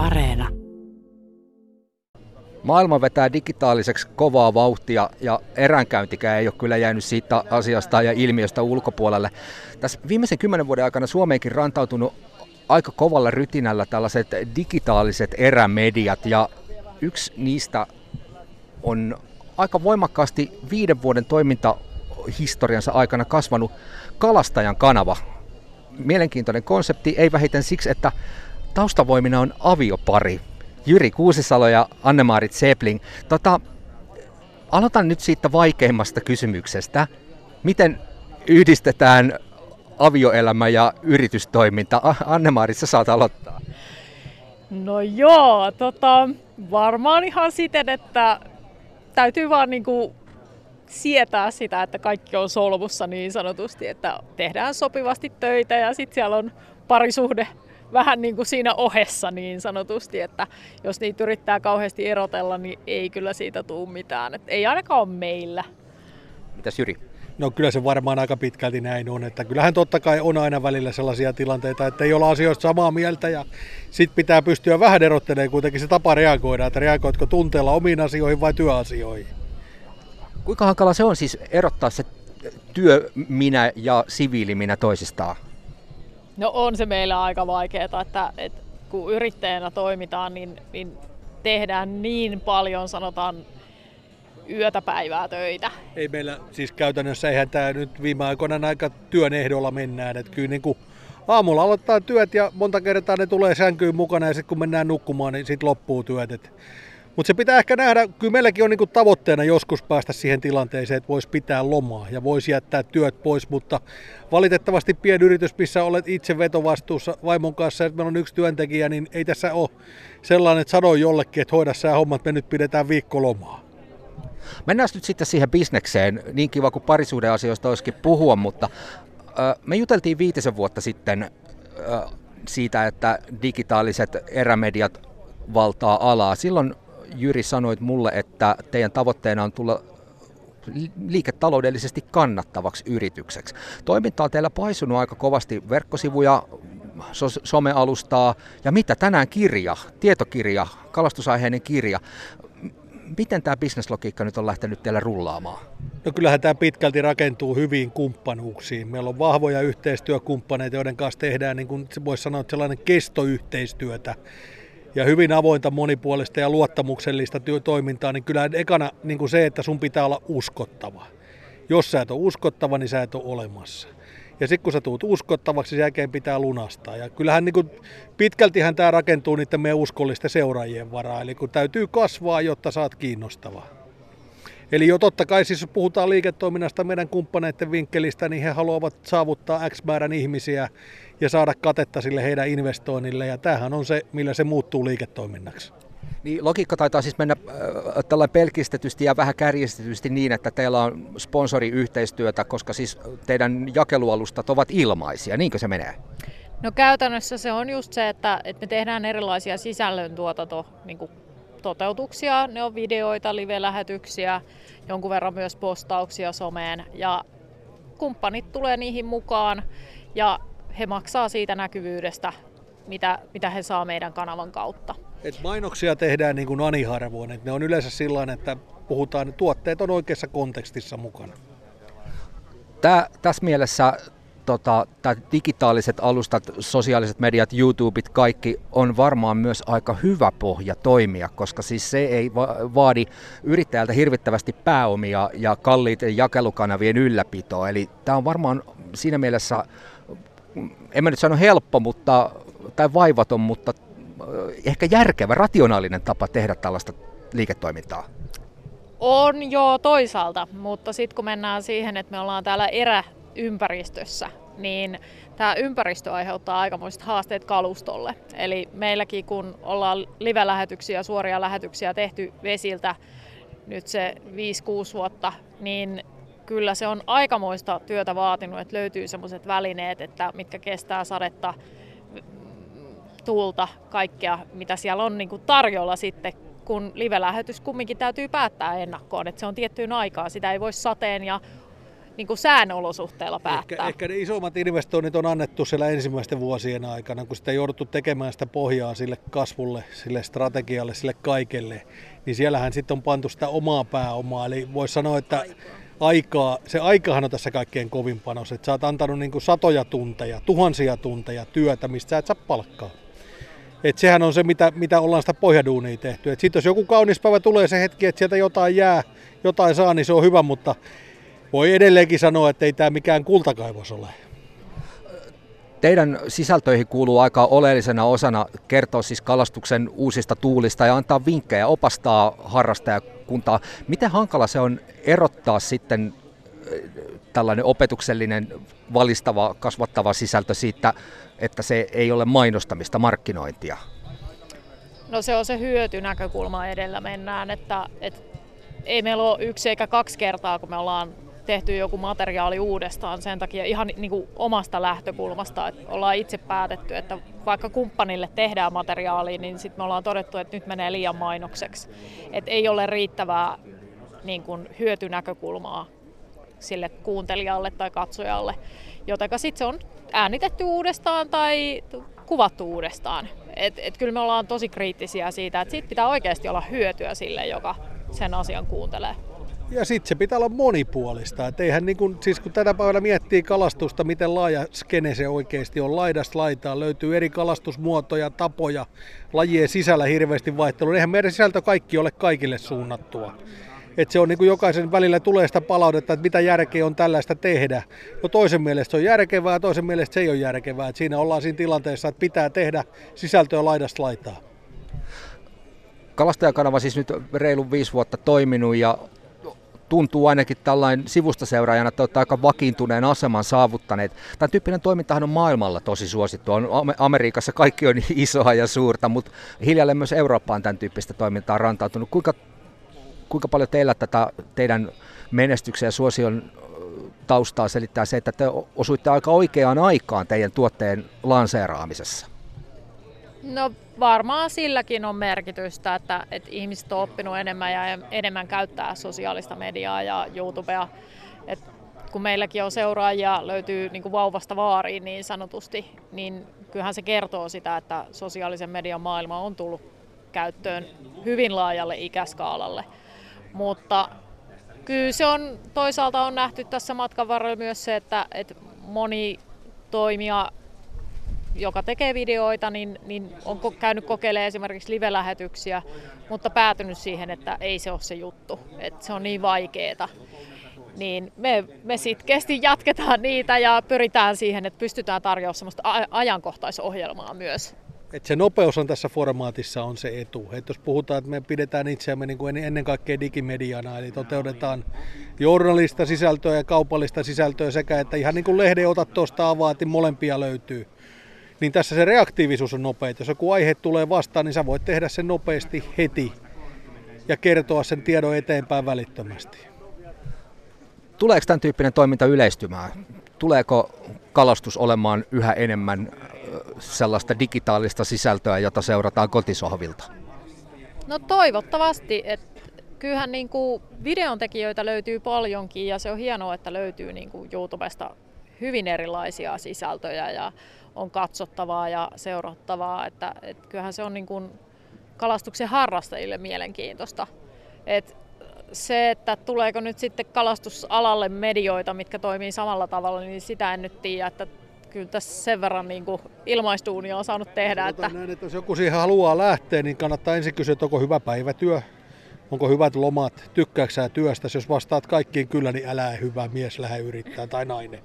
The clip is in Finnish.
Areena. Maailma vetää digitaaliseksi kovaa vauhtia ja eränkäyntikään ei ole kyllä jäänyt siitä asiasta ja ilmiöstä ulkopuolelle. Tässä viimeisen kymmenen vuoden aikana Suomeenkin rantautunut aika kovalla rytinällä tällaiset digitaaliset erämediat ja yksi niistä on aika voimakkaasti viiden vuoden toimintahistoriansa aikana kasvanut Kalastajan kanava. Mielenkiintoinen konsepti, ei vähiten siksi, että taustavoimina on aviopari. Jyri Kuusisalo ja Anne-Maarit Sepling. Tota, aloitan nyt siitä vaikeimmasta kysymyksestä. Miten yhdistetään avioelämä ja yritystoiminta? Anne-Maarit, sä saat aloittaa. No joo, tota, varmaan ihan siten, että täytyy vaan niinku sietää sitä, että kaikki on solmussa niin sanotusti, että tehdään sopivasti töitä ja sitten siellä on parisuhde vähän niin kuin siinä ohessa niin sanotusti, että jos niitä yrittää kauheasti erotella, niin ei kyllä siitä tule mitään. Et ei ainakaan ole meillä. Mitäs Jyri? No kyllä se varmaan aika pitkälti näin on, että kyllähän totta kai on aina välillä sellaisia tilanteita, että ei olla asioista samaa mieltä ja sitten pitää pystyä vähän erottelemaan kuitenkin se tapa reagoida, että reagoitko tunteella omiin asioihin vai työasioihin. Kuinka hankala se on siis erottaa se työ minä ja siviili minä toisistaan? No on se meillä aika vaikeaa, että, että kun yrittäjänä toimitaan, niin, niin tehdään niin paljon, sanotaan, yötä päivää töitä. Ei meillä, siis käytännössä eihän tämä nyt viime aikoina aika työn ehdolla mennään, että kyllä niin kuin aamulla aloittaa työt ja monta kertaa ne tulee sänkyyn mukana ja sitten kun mennään nukkumaan, niin sitten loppuu työt. Et mutta se pitää ehkä nähdä, kyllä meilläkin on niinku tavoitteena joskus päästä siihen tilanteeseen, että voisi pitää lomaa ja voisi jättää työt pois, mutta valitettavasti pienyritys, missä olet itse vetovastuussa vaimon kanssa, että meillä on yksi työntekijä, niin ei tässä ole sellainen, että sanoo jollekin, että hoida sä hommat, me nyt pidetään viikko lomaa. Mennään nyt sitten siihen bisnekseen. Niin kiva kuin parisuhdeasioista olisikin puhua, mutta me juteltiin viitisen vuotta sitten siitä, että digitaaliset erämediat valtaa alaa. Silloin Jyri sanoit mulle, että teidän tavoitteena on tulla liiketaloudellisesti kannattavaksi yritykseksi. Toiminta on teillä paisunut aika kovasti verkkosivuja, so- somealustaa ja mitä tänään kirja, tietokirja, kalastusaiheinen kirja. Miten tämä bisneslogiikka nyt on lähtenyt teillä rullaamaan? No kyllähän tämä pitkälti rakentuu hyviin kumppanuuksiin. Meillä on vahvoja yhteistyökumppaneita, joiden kanssa tehdään, niin kuin voisi sanoa, sellainen kestoyhteistyötä ja hyvin avointa, monipuolista ja luottamuksellista toimintaa, niin kyllä ekana niin kuin se, että sun pitää olla uskottava. Jos sä et ole uskottava, niin sä et ole olemassa. Ja sitten kun sä tuut uskottavaksi, sen jälkeen pitää lunastaa. Ja kyllähän niin kuin, pitkältihän tämä rakentuu niiden meidän uskollisten seuraajien varaa. Eli kun täytyy kasvaa, jotta saat kiinnostavaa. Eli jo totta kai siis jos puhutaan liiketoiminnasta meidän kumppaneiden vinkkelistä, niin he haluavat saavuttaa X määrän ihmisiä ja saada katetta sille heidän investoinnille. Ja tämähän on se, millä se muuttuu liiketoiminnaksi. Niin, logiikka taitaa siis mennä äh, tällä pelkistetysti ja vähän kärjistetysti niin, että teillä on sponsoriyhteistyötä, koska siis teidän jakelualustat ovat ilmaisia. Niinkö se menee? No käytännössä se on just se, että, että me tehdään erilaisia sisällöntuotanto niin toteutuksia. Ne on videoita, live-lähetyksiä, jonkun verran myös postauksia someen ja kumppanit tulee niihin mukaan ja he maksaa siitä näkyvyydestä, mitä, mitä he saa meidän kanavan kautta. Et mainoksia tehdään niin kuin aniharvoin. Et ne on yleensä sillä että puhutaan, että tuotteet on oikeassa kontekstissa mukana. Tää, tässä mielessä tota, tää digitaaliset alustat, sosiaaliset mediat, YouTubet, kaikki on varmaan myös aika hyvä pohja toimia, koska siis se ei va- vaadi yrittäjältä hirvittävästi pääomia ja kalliiden jakelukanavien ylläpitoa. Eli tämä on varmaan siinä mielessä, en mä nyt sano helppo, mutta, tai vaivaton, mutta äh, ehkä järkevä, rationaalinen tapa tehdä tällaista liiketoimintaa. On jo toisaalta, mutta sitten kun mennään siihen, että me ollaan täällä eräympäristössä, niin tämä ympäristö aiheuttaa aikamoiset haasteet kalustolle. Eli meilläkin kun ollaan live-lähetyksiä, suoria lähetyksiä tehty vesiltä nyt se 5-6 vuotta, niin kyllä se on aikamoista työtä vaatinut, että löytyy sellaiset välineet, että mitkä kestää sadetta, tuulta, kaikkea mitä siellä on niin kuin tarjolla sitten, kun live-lähetys kumminkin täytyy päättää ennakkoon, että se on tiettyyn aikaan. Sitä ei voi sateen ja niin kuin säänolosuhteilla päättää. Ehkä, ehkä ne isommat investoinnit on annettu siellä ensimmäisten vuosien aikana, kun sitä jouduttu tekemään sitä pohjaa sille kasvulle, sille strategialle, sille kaikelle. Niin siellähän sitten on pantu sitä omaa pääomaa. Eli voisi sanoa, että aikaa, se aikahan on tässä kaikkein kovin panos. Että sä oot antanut niin kuin satoja tunteja, tuhansia tunteja työtä, mistä sä et saa palkkaa. Et sehän on se, mitä, mitä ollaan sitä pohjaduunia tehty. Sitten jos joku kaunis päivä tulee se hetki, että sieltä jotain jää, jotain saa, niin se on hyvä, mutta voi edelleenkin sanoa, että ei tämä mikään kultakaivos ole. Teidän sisältöihin kuuluu aika oleellisena osana kertoa siis kalastuksen uusista tuulista ja antaa vinkkejä, opastaa harrastajakuntaa. Miten hankala se on erottaa sitten tällainen opetuksellinen, valistava, kasvattava sisältö siitä, että se ei ole mainostamista, markkinointia? No se on se hyötynäkökulma edellä mennään, että, että ei meillä ole yksi eikä kaksi kertaa, kun me ollaan tehty joku materiaali uudestaan sen takia ihan niin kuin omasta lähtökulmasta, että ollaan itse päätetty, että vaikka kumppanille tehdään materiaalia, niin sitten me ollaan todettu, että nyt menee liian mainokseksi. Että ei ole riittävää niin kuin hyötynäkökulmaa sille kuuntelijalle tai katsojalle, jotenka sitten se on äänitetty uudestaan tai kuvattu uudestaan. Et, et kyllä me ollaan tosi kriittisiä siitä, että siitä pitää oikeasti olla hyötyä sille, joka sen asian kuuntelee. Ja sitten se pitää olla monipuolista. Et eihän niin kun, siis kun tänä päivänä miettii kalastusta, miten laaja skene se oikeasti on, laidasta laitaan, löytyy eri kalastusmuotoja, tapoja, lajien sisällä hirveästi vaihtelua. Eihän meidän sisältö kaikki ole kaikille suunnattua. Et se on niin kuin jokaisen välillä tulee sitä palautetta, että mitä järkeä on tällaista tehdä. No toisen mielestä se on järkevää, toisen mielestä se ei ole järkevää. Et siinä ollaan siinä tilanteessa, että pitää tehdä sisältöä laidasta laitaa. Kalastajakanava siis nyt reilun viisi vuotta toiminut ja tuntuu ainakin tällainen sivustaseuraajana, että olette aika vakiintuneen aseman saavuttaneet. Tämän tyyppinen toimintahan on maailmalla tosi suosittu. On Amerikassa kaikki on isoa ja suurta, mutta hiljalleen myös Eurooppaan tämän tyyppistä toimintaa rantautunut. Kuinka, kuinka paljon teillä tätä teidän menestyksen ja suosion taustaa selittää se, että te osuitte aika oikeaan aikaan teidän tuotteen lanseeraamisessa? No varmaan silläkin on merkitystä, että, että ihmiset on oppinut enemmän ja enemmän käyttää sosiaalista mediaa ja YouTubea. Et kun meilläkin on seuraajia, löytyy niin kuin vauvasta vaariin niin sanotusti, niin kyllähän se kertoo sitä, että sosiaalisen median maailma on tullut käyttöön hyvin laajalle ikäskaalalle. Mutta kyllä se on toisaalta on nähty tässä matkan varrella myös se, että, että moni toimija joka tekee videoita, niin, niin on käynyt kokeilemaan esimerkiksi live-lähetyksiä, mutta päätynyt siihen, että ei se ole se juttu, että se on niin vaikeeta. Niin me, me sitkeästi jatketaan niitä ja pyritään siihen, että pystytään tarjoamaan sellaista ajankohtaisohjelmaa myös. Et se nopeus on tässä formaatissa on se etu. Et jos puhutaan, että me pidetään itseämme niin kuin ennen kaikkea digimediana, eli toteutetaan journalista sisältöä ja kaupallista sisältöä sekä, että ihan niin kuin lehden otat tuosta avaat, niin molempia löytyy niin tässä se reaktiivisuus on nopea. Jos joku aihe tulee vastaan, niin sä voit tehdä sen nopeasti heti ja kertoa sen tiedon eteenpäin välittömästi. Tuleeko tämän tyyppinen toiminta yleistymään? Tuleeko kalastus olemaan yhä enemmän sellaista digitaalista sisältöä, jota seurataan kotisohvilta? No toivottavasti. että kyllähän niin kuin videon tekijöitä löytyy paljonkin ja se on hienoa, että löytyy niin kuin YouTubesta hyvin erilaisia sisältöjä ja on katsottavaa ja seurattavaa. Että, et kyllähän se on niin kuin kalastuksen harrastajille mielenkiintoista. Et se, että tuleeko nyt sitten kalastusalalle medioita, mitkä toimii samalla tavalla, niin sitä en nyt tiedä, että kyllä tässä sen verran niin kuin ilmaistuunia on saanut tehdä. Että... Näin, että jos joku siihen haluaa lähteä, niin kannattaa ensin kysyä, että onko hyvä päivätyö, onko hyvät lomat, tykkääksä työstä. Jos vastaat kaikkiin kyllä, niin älä hyvä mies lähde yrittää tai nainen.